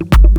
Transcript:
you